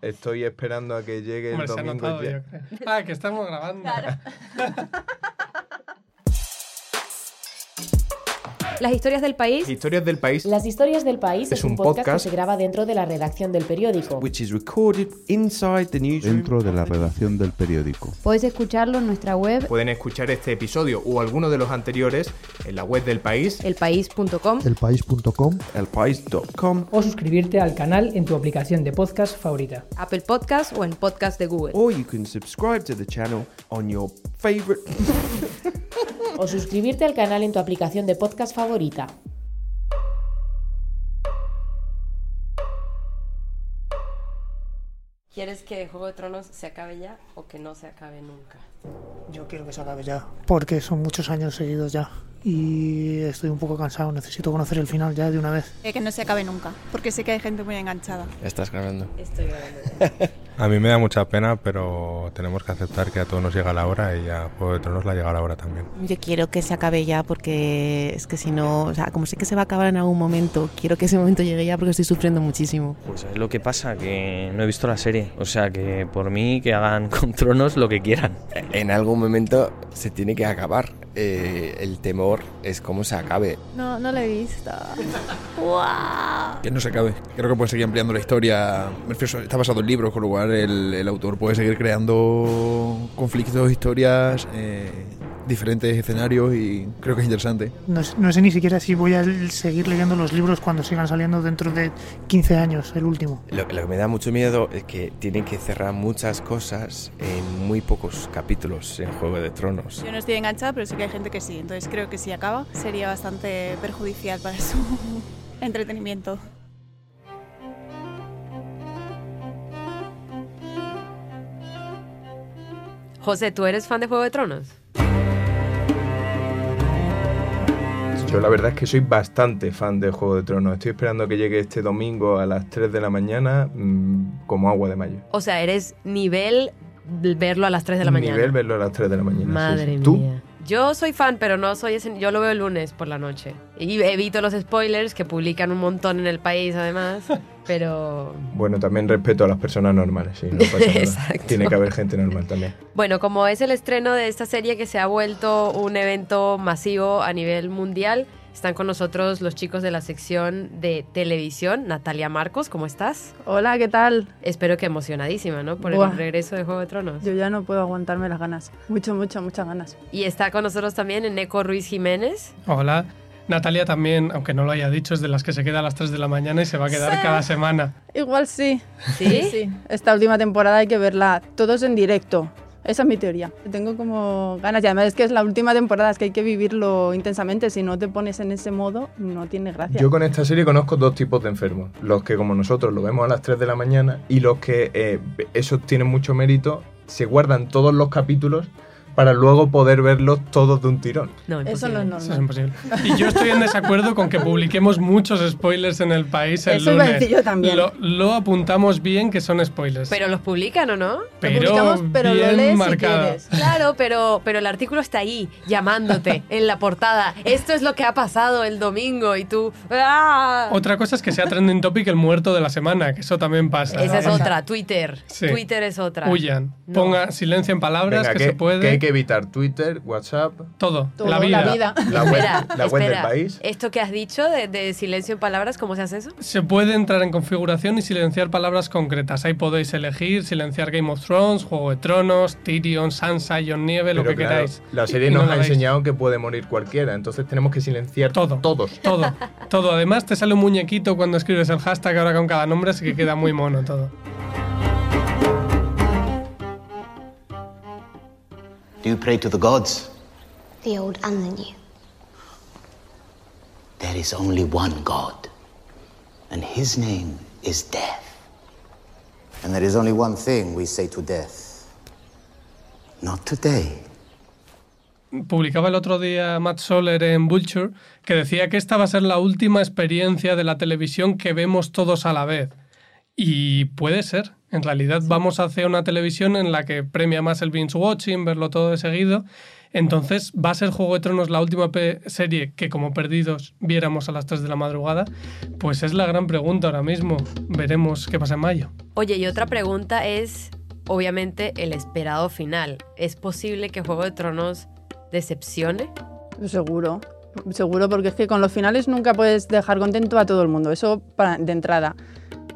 Estoy esperando a que llegue el Hombre, se ha domingo. notado, ya. yo creo. Ah, que estamos grabando. Las historias del país Historias del país. Las historias del país Es es, un podcast, podcast que se graba dentro de la redacción del periódico. which is recorded inside the newsroom. dentro de la redacción del periódico. Podéis escucharlo en nuestra web Pueden escuchar este episodio o alguno de los anteriores en la web del país. elpaís.com. Elpaís.com elpaís.com o suscribirte al canal en tu aplicación de podcast favorita. Apple Podcast o en podcast de Google. or you can subscribe to the channel on your favorite O suscribirte al canal en tu aplicación de podcast favorita. ¿Quieres que Juego de Tronos se acabe ya o que no se acabe nunca? Yo quiero que se acabe ya, porque son muchos años seguidos ya. Y estoy un poco cansado, necesito conocer el final ya de una vez. Que no se acabe nunca, porque sé que hay gente muy enganchada. Estás grabando. Estoy grabando. A mí me da mucha pena, pero tenemos que aceptar que a todos nos llega la hora y a Juego de Tronos la llega la hora también. Yo quiero que se acabe ya porque es que si no, o sea, como sé que se va a acabar en algún momento, quiero que ese momento llegue ya porque estoy sufriendo muchísimo. Pues es lo que pasa, que no he visto la serie. O sea que por mí que hagan con Tronos lo que quieran. En algún momento se tiene que acabar. Eh, el temor es cómo se acabe. No, no la he visto. ¡Wow! Que no se acabe. Creo que puede seguir ampliando la historia. Me refiero, está basado en libros, con lo cual el, el autor puede seguir creando conflictos, historias, eh, diferentes escenarios y creo que es interesante. No, no sé ni siquiera si voy a seguir leyendo los libros cuando sigan saliendo dentro de 15 años, el último. Lo, lo que me da mucho miedo es que tienen que cerrar muchas cosas en muy pocos capítulos en Juego de Tronos. Yo no estoy enganchada, pero sí que hay gente que sí. Entonces creo que si acaba sería bastante perjudicial para su entretenimiento. José, ¿tú eres fan de Juego de Tronos? Yo la verdad es que soy bastante fan de Juego de Tronos. Estoy esperando que llegue este domingo a las 3 de la mañana mm, como agua de mayo. O sea, eres nivel verlo a las 3 de la mañana. Nivel verlo a las 3 de la mañana. sí, Madre sí. ¿Tú? mía. Yo soy fan, pero no soy ese. Yo lo veo el lunes por la noche. Y evito los spoilers que publican un montón en el país, además. Pero. Bueno, también respeto a las personas normales, sí, no pasa nada. Exacto. Tiene que haber gente normal también. Bueno, como es el estreno de esta serie que se ha vuelto un evento masivo a nivel mundial, están con nosotros los chicos de la sección de televisión. Natalia Marcos, ¿cómo estás? Hola, ¿qué tal? Espero que emocionadísima, ¿no? Por Buah. el regreso de Juego de Tronos. Yo ya no puedo aguantarme las ganas. Mucho, mucho, muchas ganas. Y está con nosotros también Eneco Ruiz Jiménez. Hola. Natalia también, aunque no lo haya dicho, es de las que se queda a las 3 de la mañana y se va a quedar Sí. cada semana. Igual sí. ¿Sí? Sí. Esta última temporada hay que verla todos en directo. Esa es mi teoría. Tengo como ganas. Y además es que es la última temporada, es que hay que vivirlo intensamente. Si no te pones en ese modo, no tiene gracia. Yo con esta serie conozco dos tipos de enfermos. Los que como nosotros lo vemos a las 3 de la mañana y los que, eh, esos tienen mucho mérito, se guardan todos los capítulos para luego poder verlos todos de un tirón. No, Eso no es normal. Eso es imposible. Y yo estoy en desacuerdo con que publiquemos muchos spoilers en el país el Eso iba a lunes. decir yo también. Lo, lo apuntamos bien que son spoilers. Pero los publican o no? Pero publicamos, pero lo bien lees si marcada. quieres. Claro, pero, pero el artículo está ahí, llamándote en la portada. Esto es lo que ha pasado el domingo y tú... ¡ah! Otra cosa es que sea trending topic el muerto de la semana, que eso también pasa. Esa es otra, Twitter. Sí. Twitter es otra. Huyan. No. Ponga silencio en palabras, Venga, que, que, se puede. que que evitar Twitter, WhatsApp, Todo. Todo, la vida. la vida. la web, Espera, la web del país. Esto que has dicho de, de silencio en palabras, ¿cómo se hace eso? Se puede entrar en configuración y silenciar palabras concretas. Ahí podéis elegir silenciar Game of Thrones, Juego de Tronos, Tyrion, Sansa, John Nieve, lo que claro, queráis. La serie no nos ha enseñado que puede morir cualquiera, entonces tenemos que silenciar Todo. todos. Todo, todo. Además te sale un muñequito cuando escribes el hashtag ahora con cada nombre, así que queda muy mono todo. Do you pray to the gods? The old and the new. There is only one God, and his name is death. And there is only one thing we say to death. Not today. Publicaba el otro día Matt Soler en Vulture que decía que esta va a ser la última experiencia de la televisión que vemos todos a la vez. Y puede ser. En realidad vamos hacia una televisión en la que premia más el binge watching, verlo todo de seguido. Entonces, ¿va a ser Juego de Tronos la última serie que como perdidos viéramos a las 3 de la madrugada? Pues es la gran pregunta ahora mismo. Veremos qué pasa en mayo. Oye, y otra pregunta es, obviamente, el esperado final. ¿Es posible que Juego de Tronos decepcione? Seguro, seguro, porque es que con los finales nunca puedes dejar contento a todo el mundo, eso para- de entrada.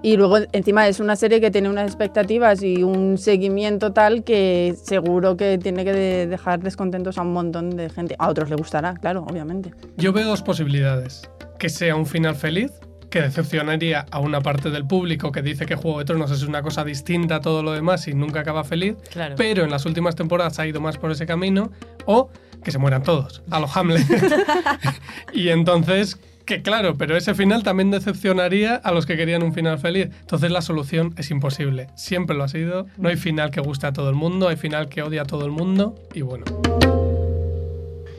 Y luego encima es una serie que tiene unas expectativas y un seguimiento tal que seguro que tiene que de- dejar descontentos a un montón de gente. A otros le gustará, claro, obviamente. Yo veo dos posibilidades. Que sea un final feliz, que decepcionaría a una parte del público que dice que Juego de Tronos es una cosa distinta a todo lo demás y nunca acaba feliz, Claro. pero en las últimas temporadas ha ido más por ese camino, o que se mueran todos, a lo Hamlet. y entonces, que claro, pero ese final también decepcionaría a los que querían un final feliz. Entonces la solución es imposible. Siempre lo ha sido. No hay final que guste a todo el mundo, hay final que odia a todo el mundo, y bueno.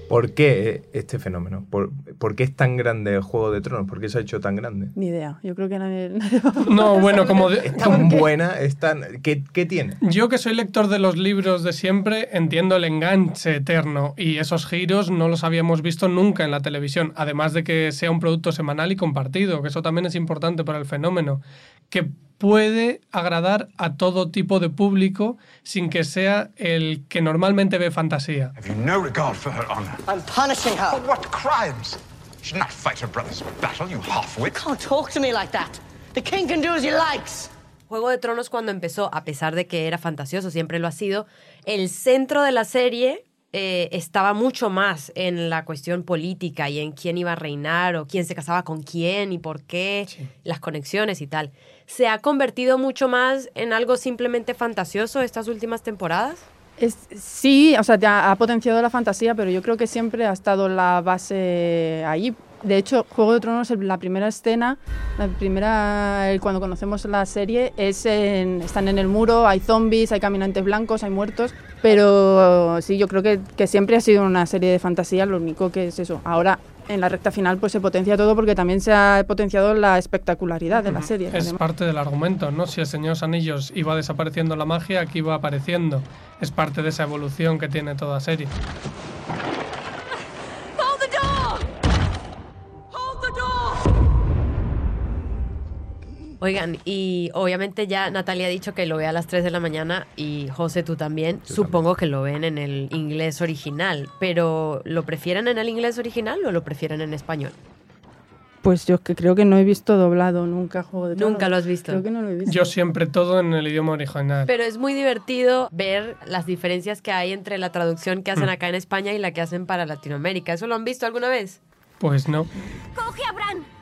¿Por qué este fenómeno? ¿Por, por qué es tan grande Juego de Tronos? ¿Por qué se ha hecho tan grande? Ni idea, yo creo que nadie... nadie va a- No, bueno, como... de- Es tan buena, es tan... ¿Qué, qué tiene? Yo que soy lector de los libros de siempre, entiendo el enganche eterno y esos giros no los habíamos visto nunca en la televisión, además de que sea un producto semanal y compartido, que eso también es importante para el fenómeno, que puede agradar a todo tipo de público sin que sea el que normalmente ve fantasía. Have you no regard for her honor? I'm punishing her. For what crimes? She not fight her brother's battle, you half-wit. Can't talk to me like that. The king can do as he likes. Juego de Tronos cuando empezó, a pesar de que era fantasioso, siempre lo ha sido, el centro de la serie eh, estaba mucho más en la cuestión política y en quién iba a reinar o quién se casaba con quién y por qué, las conexiones y tal. ¿Se ha convertido mucho más en algo simplemente fantasioso estas últimas temporadas? Es, sí, o sea, ha, ha potenciado la fantasía, pero yo creo que siempre ha estado la base ahí. De hecho, Juego de Tronos, la primera escena, la primera, cuando conocemos la serie, es en- están en el muro, hay zombies, hay caminantes blancos, hay muertos, pero sí, yo creo que, que siempre ha sido una serie de fantasía, lo único que es eso. Ahora, en la recta final, pues se potencia todo porque también se ha potenciado la espectacularidad de la serie. Es además. parte del argumento, ¿no? Si el Señor de los Anillos iba desapareciendo la magia, aquí va apareciendo. Es parte de esa evolución que tiene toda serie. Oigan, y obviamente ya Natalia ha dicho que lo ve a las 3 de la mañana y José tú también. Supongo que lo ven en el inglés original, pero ¿lo prefieren en el inglés original o lo prefieren en español? Pues yo que creo que no he visto doblado nunca Juego de Tronos. Nunca lo has visto. Creo que no lo he visto. Yo siempre todo en el idioma original. Pero es muy divertido ver las diferencias que hay entre la traducción que hacen Mm. acá en España y la que hacen para Latinoamérica. ¿Eso lo han visto alguna vez? Pues no. ¡Coge a Bran!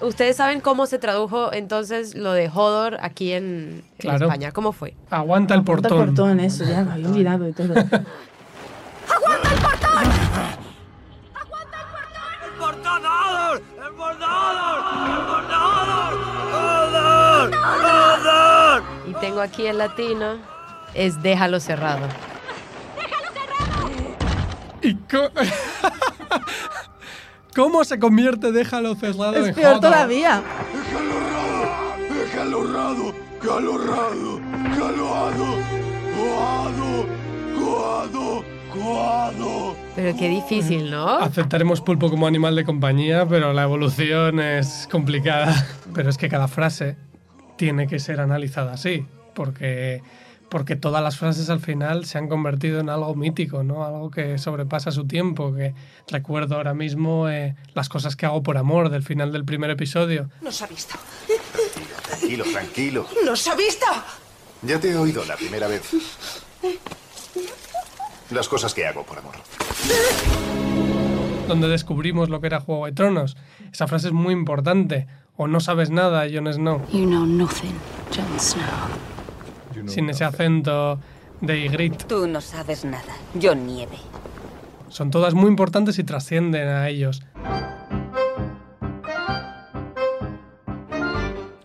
¿Ustedes saben cómo se tradujo entonces lo de Hodor aquí en, en Claro. España? ¿Cómo fue? Aguanta el portón. portón, eso, ya me había olvidado de todo. ¡Aguanta el portón! ¡Aguanta el portón! ¡El portón, Hodor! ¡El portón, Hodor! ¡El portón, Hodor! ¡Hodor! Y tengo aquí el latino. Es déjalo cerrado. ¿Y co- ¿Cómo se convierte Déjalo cerrado en es peor Hodor? todavía. Calorado, calorado, calorado, coado, coado, coado. Pero qué difícil, ¿no? Aceptaremos pulpo como animal de compañía, pero la evolución es complicada. Pero es que cada frase tiene que ser analizada así, porque, porque todas las frases al final se han convertido en algo mítico, ¿no? Algo que sobrepasa su tiempo, que recuerdo ahora mismo eh, las cosas que hago por amor del final del primer episodio. Nos ha visto. Tranquilo, tranquilo. Nos ha visto. Ya te he oído la primera vez. Las cosas que hago por amor. donde descubrimos lo que era Juego de Tronos. Esa frase es muy importante. O no sabes nada, Jon Snow. You know nothing, Jon Snow. Sin ese acento de Ygritte. Tú no sabes nada. Yo nieve. Son todas muy importantes y trascienden a ellos.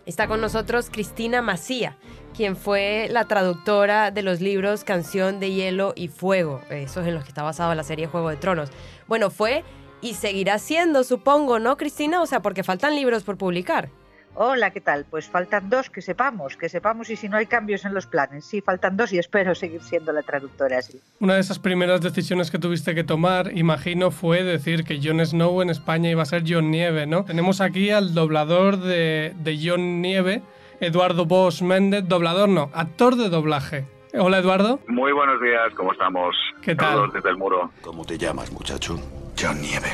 Está con nosotros Cristina Macía, quien fue la traductora de los libros Canción de Hielo y Fuego, esos en los que está basada la serie Juego de Tronos. Bueno, fue y seguirá siendo, supongo, ¿no, Cristina? O sea, porque faltan libros por publicar. Hola, ¿qué tal? Pues faltan dos que sepamos, que sepamos y si no hay cambios en los planes. Sí, faltan dos y espero seguir siendo la traductora así. Una de esas primeras decisiones que tuviste que tomar, imagino, fue decir que Jon Snow en España iba a ser John Nieve, ¿no? Tenemos aquí al doblador de, de John Nieve, Eduardo Bosch Méndez, doblador no, actor de doblaje. Hola Eduardo. Muy buenos días, ¿cómo estamos? ¿Qué tal? Desde el muro. ¿Cómo te llamas, muchacho? John Nieve.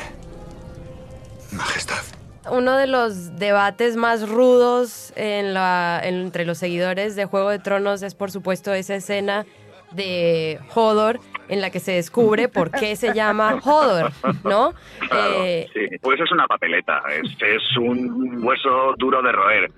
Majestad. Uno de los debates más rudos en la, entre los seguidores de Juego de Tronos es, por supuesto, esa escena de Hodor en la que se descubre por qué se llama Hodor, ¿no? Claro, Eh, sí. Pues es una papeleta, es, es un hueso duro de roer.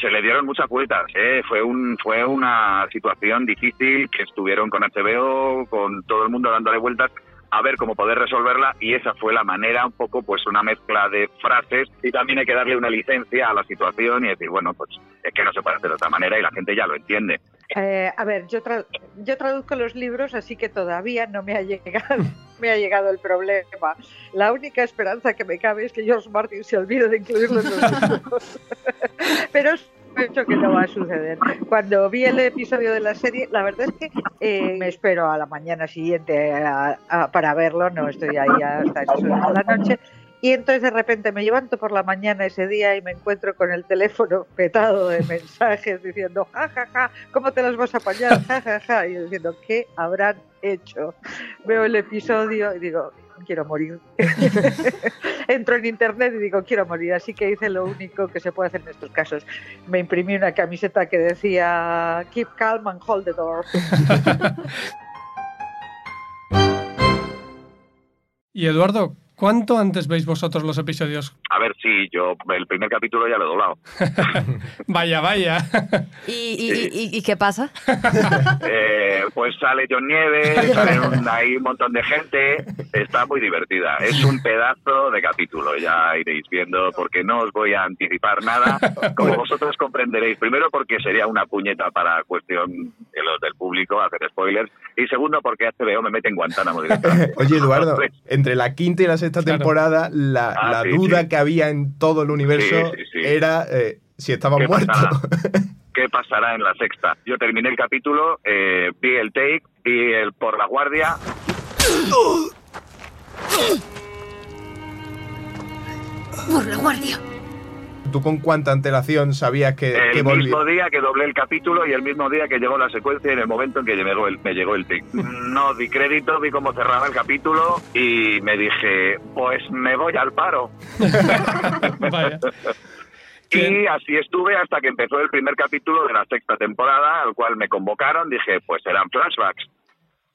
Se le dieron muchas vueltas, ¿eh? fue, un, fue una situación difícil que estuvieron con HBO, con todo el mundo dándole vueltas a ver cómo poder resolverla y esa fue la manera, un poco pues una mezcla de frases y también hay que darle una licencia a la situación y decir, bueno, pues es que no se puede hacer de otra manera y la gente ya lo entiende. Eh, a ver, yo, tra- yo traduzco los libros, así que todavía no me ha llegado me ha llegado el problema. La única esperanza que me cabe es que George Martin se olvide de incluirlo en los libros. Pero hecho que no va a suceder. Cuando vi el episodio de la serie, la verdad es que eh, me espero a la mañana siguiente a- a- para verlo, no estoy ahí hasta esas horas de la noche. Y entonces de repente me levanto por la mañana ese día y me encuentro con el teléfono petado de mensajes diciendo, ja, ja, ja, ¿cómo te las vas a apañar? Ja, ja, ja. Y yo diciendo, ¿qué habrán hecho? Veo el episodio y digo, quiero morir. Entro en internet y digo, quiero morir. Así que hice lo único que se puede hacer en estos casos. Me imprimí una camiseta que decía, keep calm and hold the door. Y Eduardo, ¿cuánto antes veis vosotros los episodios? A ver si yo el primer capítulo ya lo he doblado. Vaya, vaya. ¿Y, y- y- y qué pasa? Eh, pues sale John Nieve, sale un- ahí un montón de gente, está muy divertida. Es un pedazo de capítulo, ya iréis viendo, porque no os voy a anticipar nada, como vosotros comprenderéis. Primero porque sería una puñeta para cuestión de los del público hacer spoilers, y segundo porque HBO me mete en Guantánamo directamente. Oye, Eduardo, entre la quinta y la sexta temporada, la, Ah, la sí, duda sí. que había en todo el universo Sí, sí, sí. era eh, si estaban ¿Qué muertos. pasará? ¿Qué pasará en la sexta? Yo terminé el capítulo, eh, vi el take, vi el por la guardia. Por la guardia. ¿Tú con cuánta antelación sabías que, que El volvía? mismo día que doblé el capítulo y el mismo día que llegó la secuencia y en el momento en que me llegó el, me llegó el tic. No di crédito, vi cómo cerraba el capítulo y me dije, pues me voy al paro. Vaya. Y así estuve hasta que empezó el primer capítulo de la sexta temporada, al cual me convocaron, dije, pues eran flashbacks.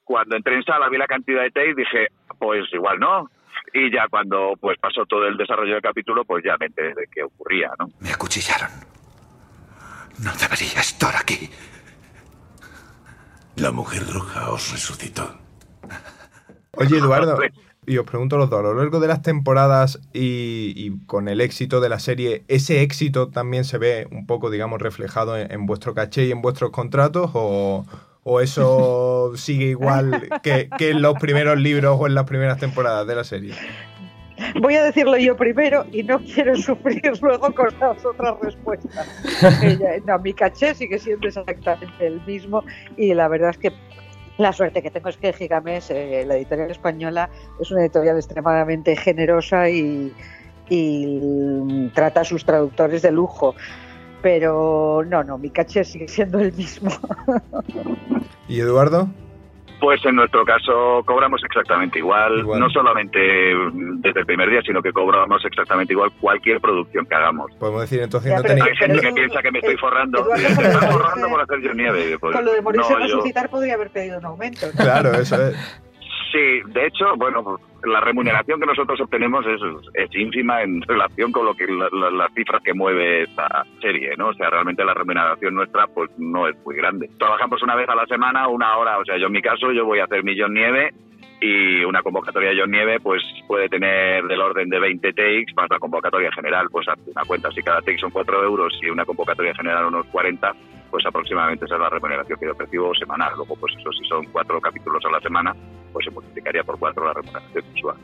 Cuando entré en sala vi la cantidad de take, dije, pues igual no. Y ya cuando pues pasó todo el desarrollo del capítulo, pues ya me enteré de qué ocurría, ¿no? Me acuchillaron. No debería estar aquí. La mujer roja os resucitó. Oye, Eduardo, y os pregunto los dos, a lo largo de las temporadas y, y con el éxito de la serie, ¿ese éxito también se ve un poco, digamos, reflejado en, en vuestro caché y en vuestros contratos? ¿O, o eso sigue igual que, que en los primeros libros o en las primeras temporadas de la serie? Voy a decirlo yo primero y no quiero sufrir luego con las otras respuestas. No, mi caché sigue siendo exactamente el mismo y la verdad es que la suerte que tengo es que Gigames, eh, la editorial española, es una editorial extremadamente generosa y, y trata a sus traductores de lujo. Pero no, no, mi caché sigue siendo el mismo. ¿Y Eduardo? Pues en nuestro caso cobramos exactamente igual, no solamente desde el primer día, sino que cobramos exactamente igual cualquier producción que hagamos. Podemos decir entonces Ya, no tenéis... Hay gente que piensa que me estoy forrando. Lo de estás morirse- forrando por hacer yo nieve. Pues, Con lo de morirse no, yo- resucitar podría haber pedido un aumento. ¿no? Claro, eso es. Sí, de hecho, bueno, la remuneración que nosotros obtenemos es, es ínfima en relación con lo que la- la- las cifras que mueve esta serie, ¿no? O sea, realmente la remuneración nuestra pues no es muy grande. Trabajamos una vez a la semana, una hora, o sea, yo en mi caso yo voy a hacer Millón Nieve y una convocatoria de John Nieve pues puede tener del orden de 20 takes más la convocatoria general, pues haz una cuenta, si cada take son 4 euros y una convocatoria general unos 40, pues aproximadamente esa es la remuneración que yo percibo semanal. Luego, pues eso si son cuatro capítulos a la semana, pues se multiplicaría por cuatro la remuneración mensual.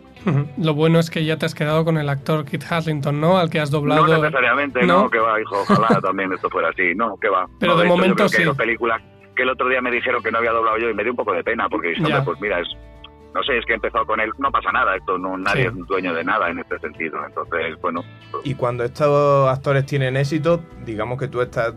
Lo bueno es que ya te has quedado con el actor Kit Haslington, ¿no? Al que has doblado. No necesariamente, no, que va, hijo, ojalá también esto fuera así, no, que va. Pero No, de hecho, yo momento creo que sí. hay dos películas que el otro día me dijeron que no había doblado yo y me dio un poco de pena porque dije, pues mira, es, no sé, es que he empezado con él, no pasa nada, esto no, nadie Sí. es dueño de nada en este sentido, entonces, bueno, Y cuando estos actores tienen éxito, digamos que tú estás,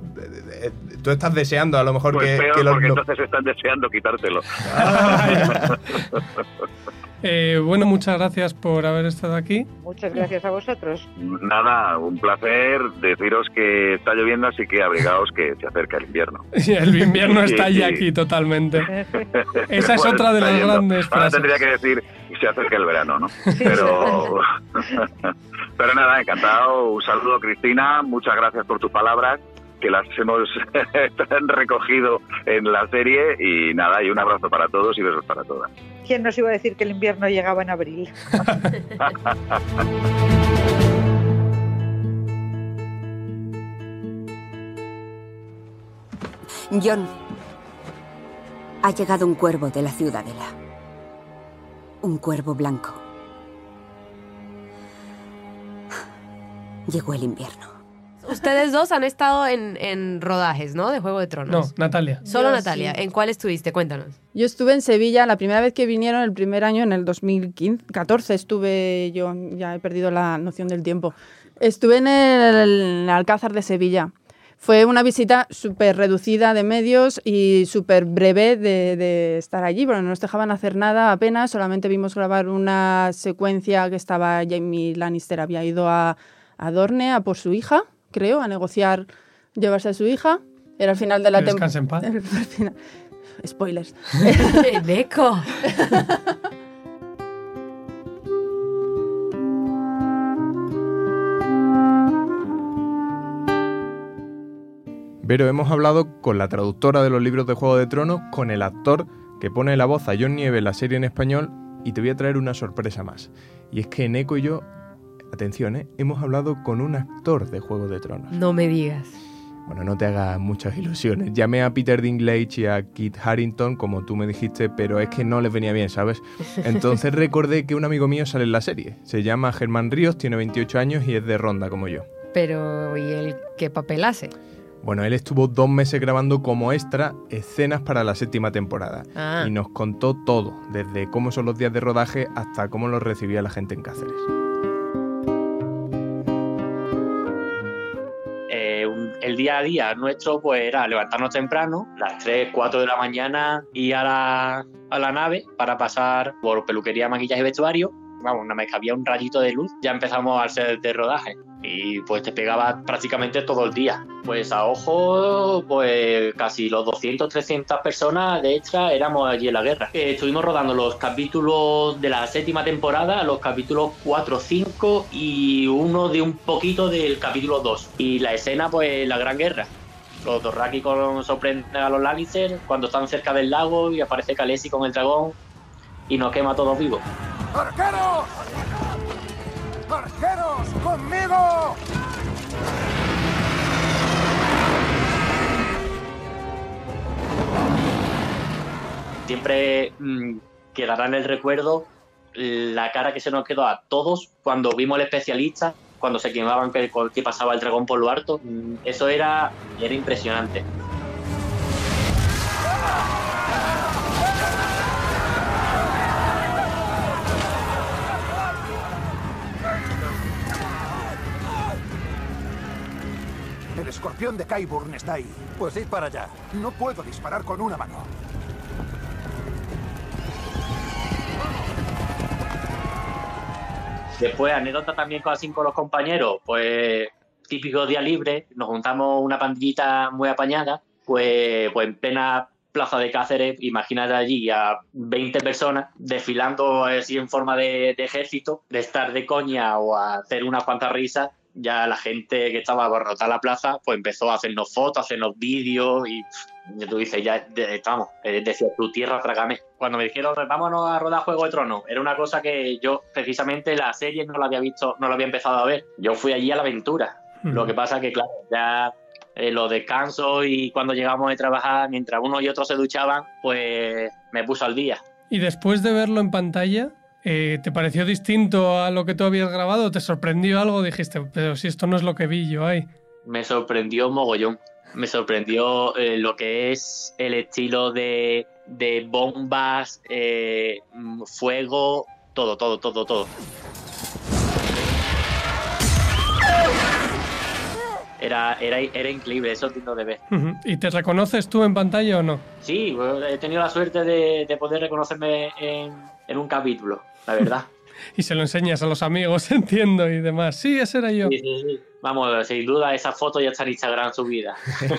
tú estás deseando a lo mejor pues que, peor que los- porque lo- entonces están deseando quitártelo. Eh, bueno, muchas gracias por haber estado aquí. Muchas gracias a vosotros. Nada, un placer deciros que está lloviendo, así que abrigaos que se acerca el invierno. El invierno está Sí, ya sí. aquí totalmente. Esa es Bueno, otra de las yendo. grandes Ahora frases. tendría que decir se acerca el verano, ¿no? Pero, pero nada, encantado. Un saludo, Cristina. Muchas gracias por tus palabras, que las hemos recogido en la serie. Y nada, y un abrazo para todos y besos para todas. ¿Quién nos iba a decir que el invierno llegaba en abril? John, ha llegado un cuervo de la ciudadela. Un cuervo blanco. Llegó el invierno. Ustedes dos han estado en, en rodajes, ¿no? De Juego de No, Tronos. Natalia. Solo Yo Natalia. sí. ¿En cuál estuviste? Cuéntanos. Yo estuve en Sevilla la primera vez que vinieron, el primer año, en el 2014 estuve yo, ya he perdido la noción del tiempo. Estuve en el Alcázar de Sevilla. Fue una visita súper reducida de medios y súper breve de, de estar allí, porque no nos dejaban hacer nada apenas, solamente vimos grabar una secuencia que estaba Jamie Lannister, había ido a, a Dorne a por su hija, creo, a negociar llevarse a su hija. Era el final de la Que descanse en paz. temporada. Spoilers. Beco. Pero hemos hablado con la traductora de los libros de Juego de Tronos, con el actor que pone la voz a John Nieve en la serie en español, y te voy a traer una sorpresa más. Y es que Eneco y yo, atención, ¿eh? hemos hablado con un actor de Juego de Tronos. No me digas. Bueno, no te hagas muchas ilusiones. Llamé a Peter Dinklage y a Kit Harrington, como tú me dijiste, pero es que no les venía bien, ¿sabes? Entonces recordé que un amigo mío sale en la serie. Se llama Germán Ríos, tiene 28 años y es de Ronda, como yo. Pero, ¿y él qué papel hace? Bueno, él estuvo dos meses grabando como extra escenas para la séptima temporada. Ah. Y nos contó todo, desde cómo son los días de rodaje hasta cómo los recibía la gente en Cáceres. El día a día nuestro pues era levantarnos temprano, las 3, 4 de la mañana, ir a la, a nave para pasar por peluquería, maquillaje y vestuario. Vamos, una vez que había un rayito de luz, ya empezamos al set de rodaje. Y pues te pegaba prácticamente todo el día. Pues a ojo, pues casi los 200, 300 personas de extra éramos allí en la guerra. Eh, estuvimos rodando los capítulos de la séptima temporada, los capítulos 4, 5 y uno de un poquito del capítulo 2. Y la escena, pues la gran guerra. Los Dothraki con- sorprenden a los Lannister cuando están cerca del lago y aparece Khaleesi con el dragón y nos quema a todos vivos. ¡Arqueros! ¡Conmigo! siempre mm, quedará en el recuerdo la cara que se nos quedó a todos cuando vimos al especialista, cuando se quemaban que, que pasaba el dragón por lo alto. Mm, Eso era, era impresionante. Escorpión de Kyburn está ahí. Pues id para allá. No puedo disparar con una mano. Después, anécdota también con, así con los compañeros, pues típico día libre, nos juntamos una pandillita muy apañada, pues, pues en plena plaza de Cáceres, imagínate allí a 20 personas desfilando así en forma de, de ejército, de estar de coña o a hacer unas cuantas risas, ya la gente que estaba abarrotada la plaza, pues empezó a hacernos fotos, a hacernos vídeos y tú dices, ya estamos, eh, decía, tu tierra, trágame. Cuando me dijeron, vámonos a rodar Juego de Tronos, era una cosa que yo precisamente la serie no la había visto, no la había empezado a ver. Yo fui allí a la aventura. Lo que pasa que, claro, ya eh, los descansos y cuando llegamos de trabajar, mientras uno y otro se duchaban, pues me puso al día. Y después de verlo en pantalla, eh, ¿te pareció distinto a lo que tú habías grabado? ¿Te sorprendió algo? Dijiste, pero si esto no es lo que vi yo ahí. Me sorprendió mogollón. Me sorprendió eh, lo que es el estilo de, de bombas, eh, fuego, todo, todo, todo, todo. Era, era, era increíble, eso digno de ver. ¿Y te reconoces tú en pantalla o no? Sí, he tenido la suerte de, de poder reconocerme en, en un capítulo, la verdad. Y se lo enseñas a los amigos, entiendo, y demás. Sí, ese era yo. Sí, sí, sí. Vamos, sin duda esa foto ya está en Instagram subida.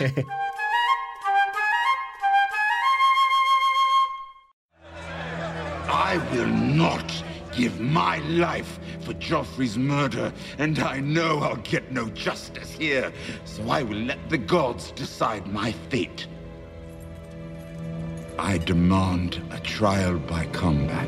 I will not give my life for Joffrey's murder, and I know I'll get no justice here, so I will let the gods decide my fate. I demand a trial by combat.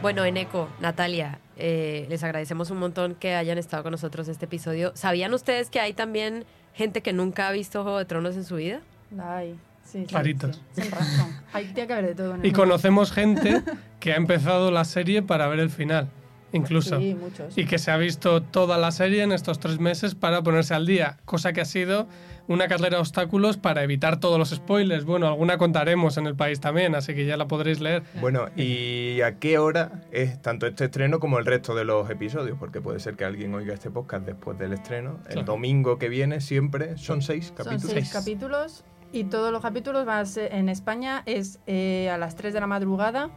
Bueno, Eneco, Natalia, eh, les agradecemos un montón que hayan estado con nosotros este episodio. ¿Sabían ustedes que hay también gente que nunca ha visto Juego de Tronos en su vida? Ay, sí, sí. Claritos. sí. Sin razón. Hay, que haber de todo. en el Y mundo. conocemos gente que ha empezado la serie para ver el final, incluso. Sí, muchos. Y que se ha visto toda la serie en estos tres meses para ponerse al día, cosa que ha sido una carrera de obstáculos para evitar todos los spoilers. Bueno, alguna contaremos en el país también, así que ya la podréis leer. Bueno, ¿y a qué hora es tanto este estreno como el resto de los episodios? Porque puede ser que alguien oiga este podcast después del estreno. El Claro. domingo que viene siempre son seis Son capítulos. seis capítulos y todos los capítulos van a ser, en España es eh, a las 3 de la madrugada.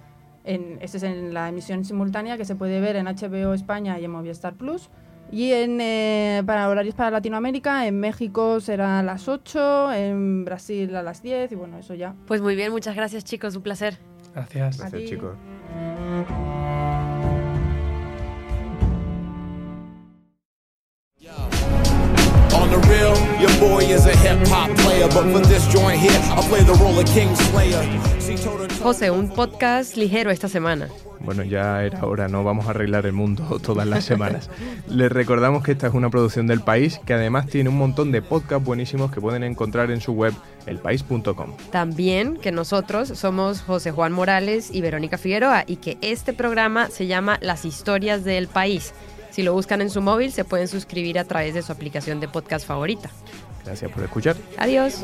En, este es en la emisión simultánea que se puede ver en HBO España y en Movistar Plus. Y en, eh, para horarios para Latinoamérica, en México será a las 8, en Brasil a las 10 y bueno, eso ya. Pues muy bien, muchas gracias chicos, un placer. Gracias. Gracias, ti. chicos. Real, your boy is a hip hop player, but for this joint here, I play the role of King Slayer. José, un podcast ligero esta semana. Bueno, ya era hora, no vamos a arreglar el mundo todas las semanas. Les recordamos que esta es una producción del país que además tiene un montón de podcasts buenísimos que pueden encontrar en su web elpaís.com. También que nosotros somos José Juan Morales y Verónica Figueroa y que este programa se llama Las historias del país. Si lo buscan en su móvil, se pueden suscribir a través de su aplicación de podcast favorita. Gracias por escuchar. Adiós.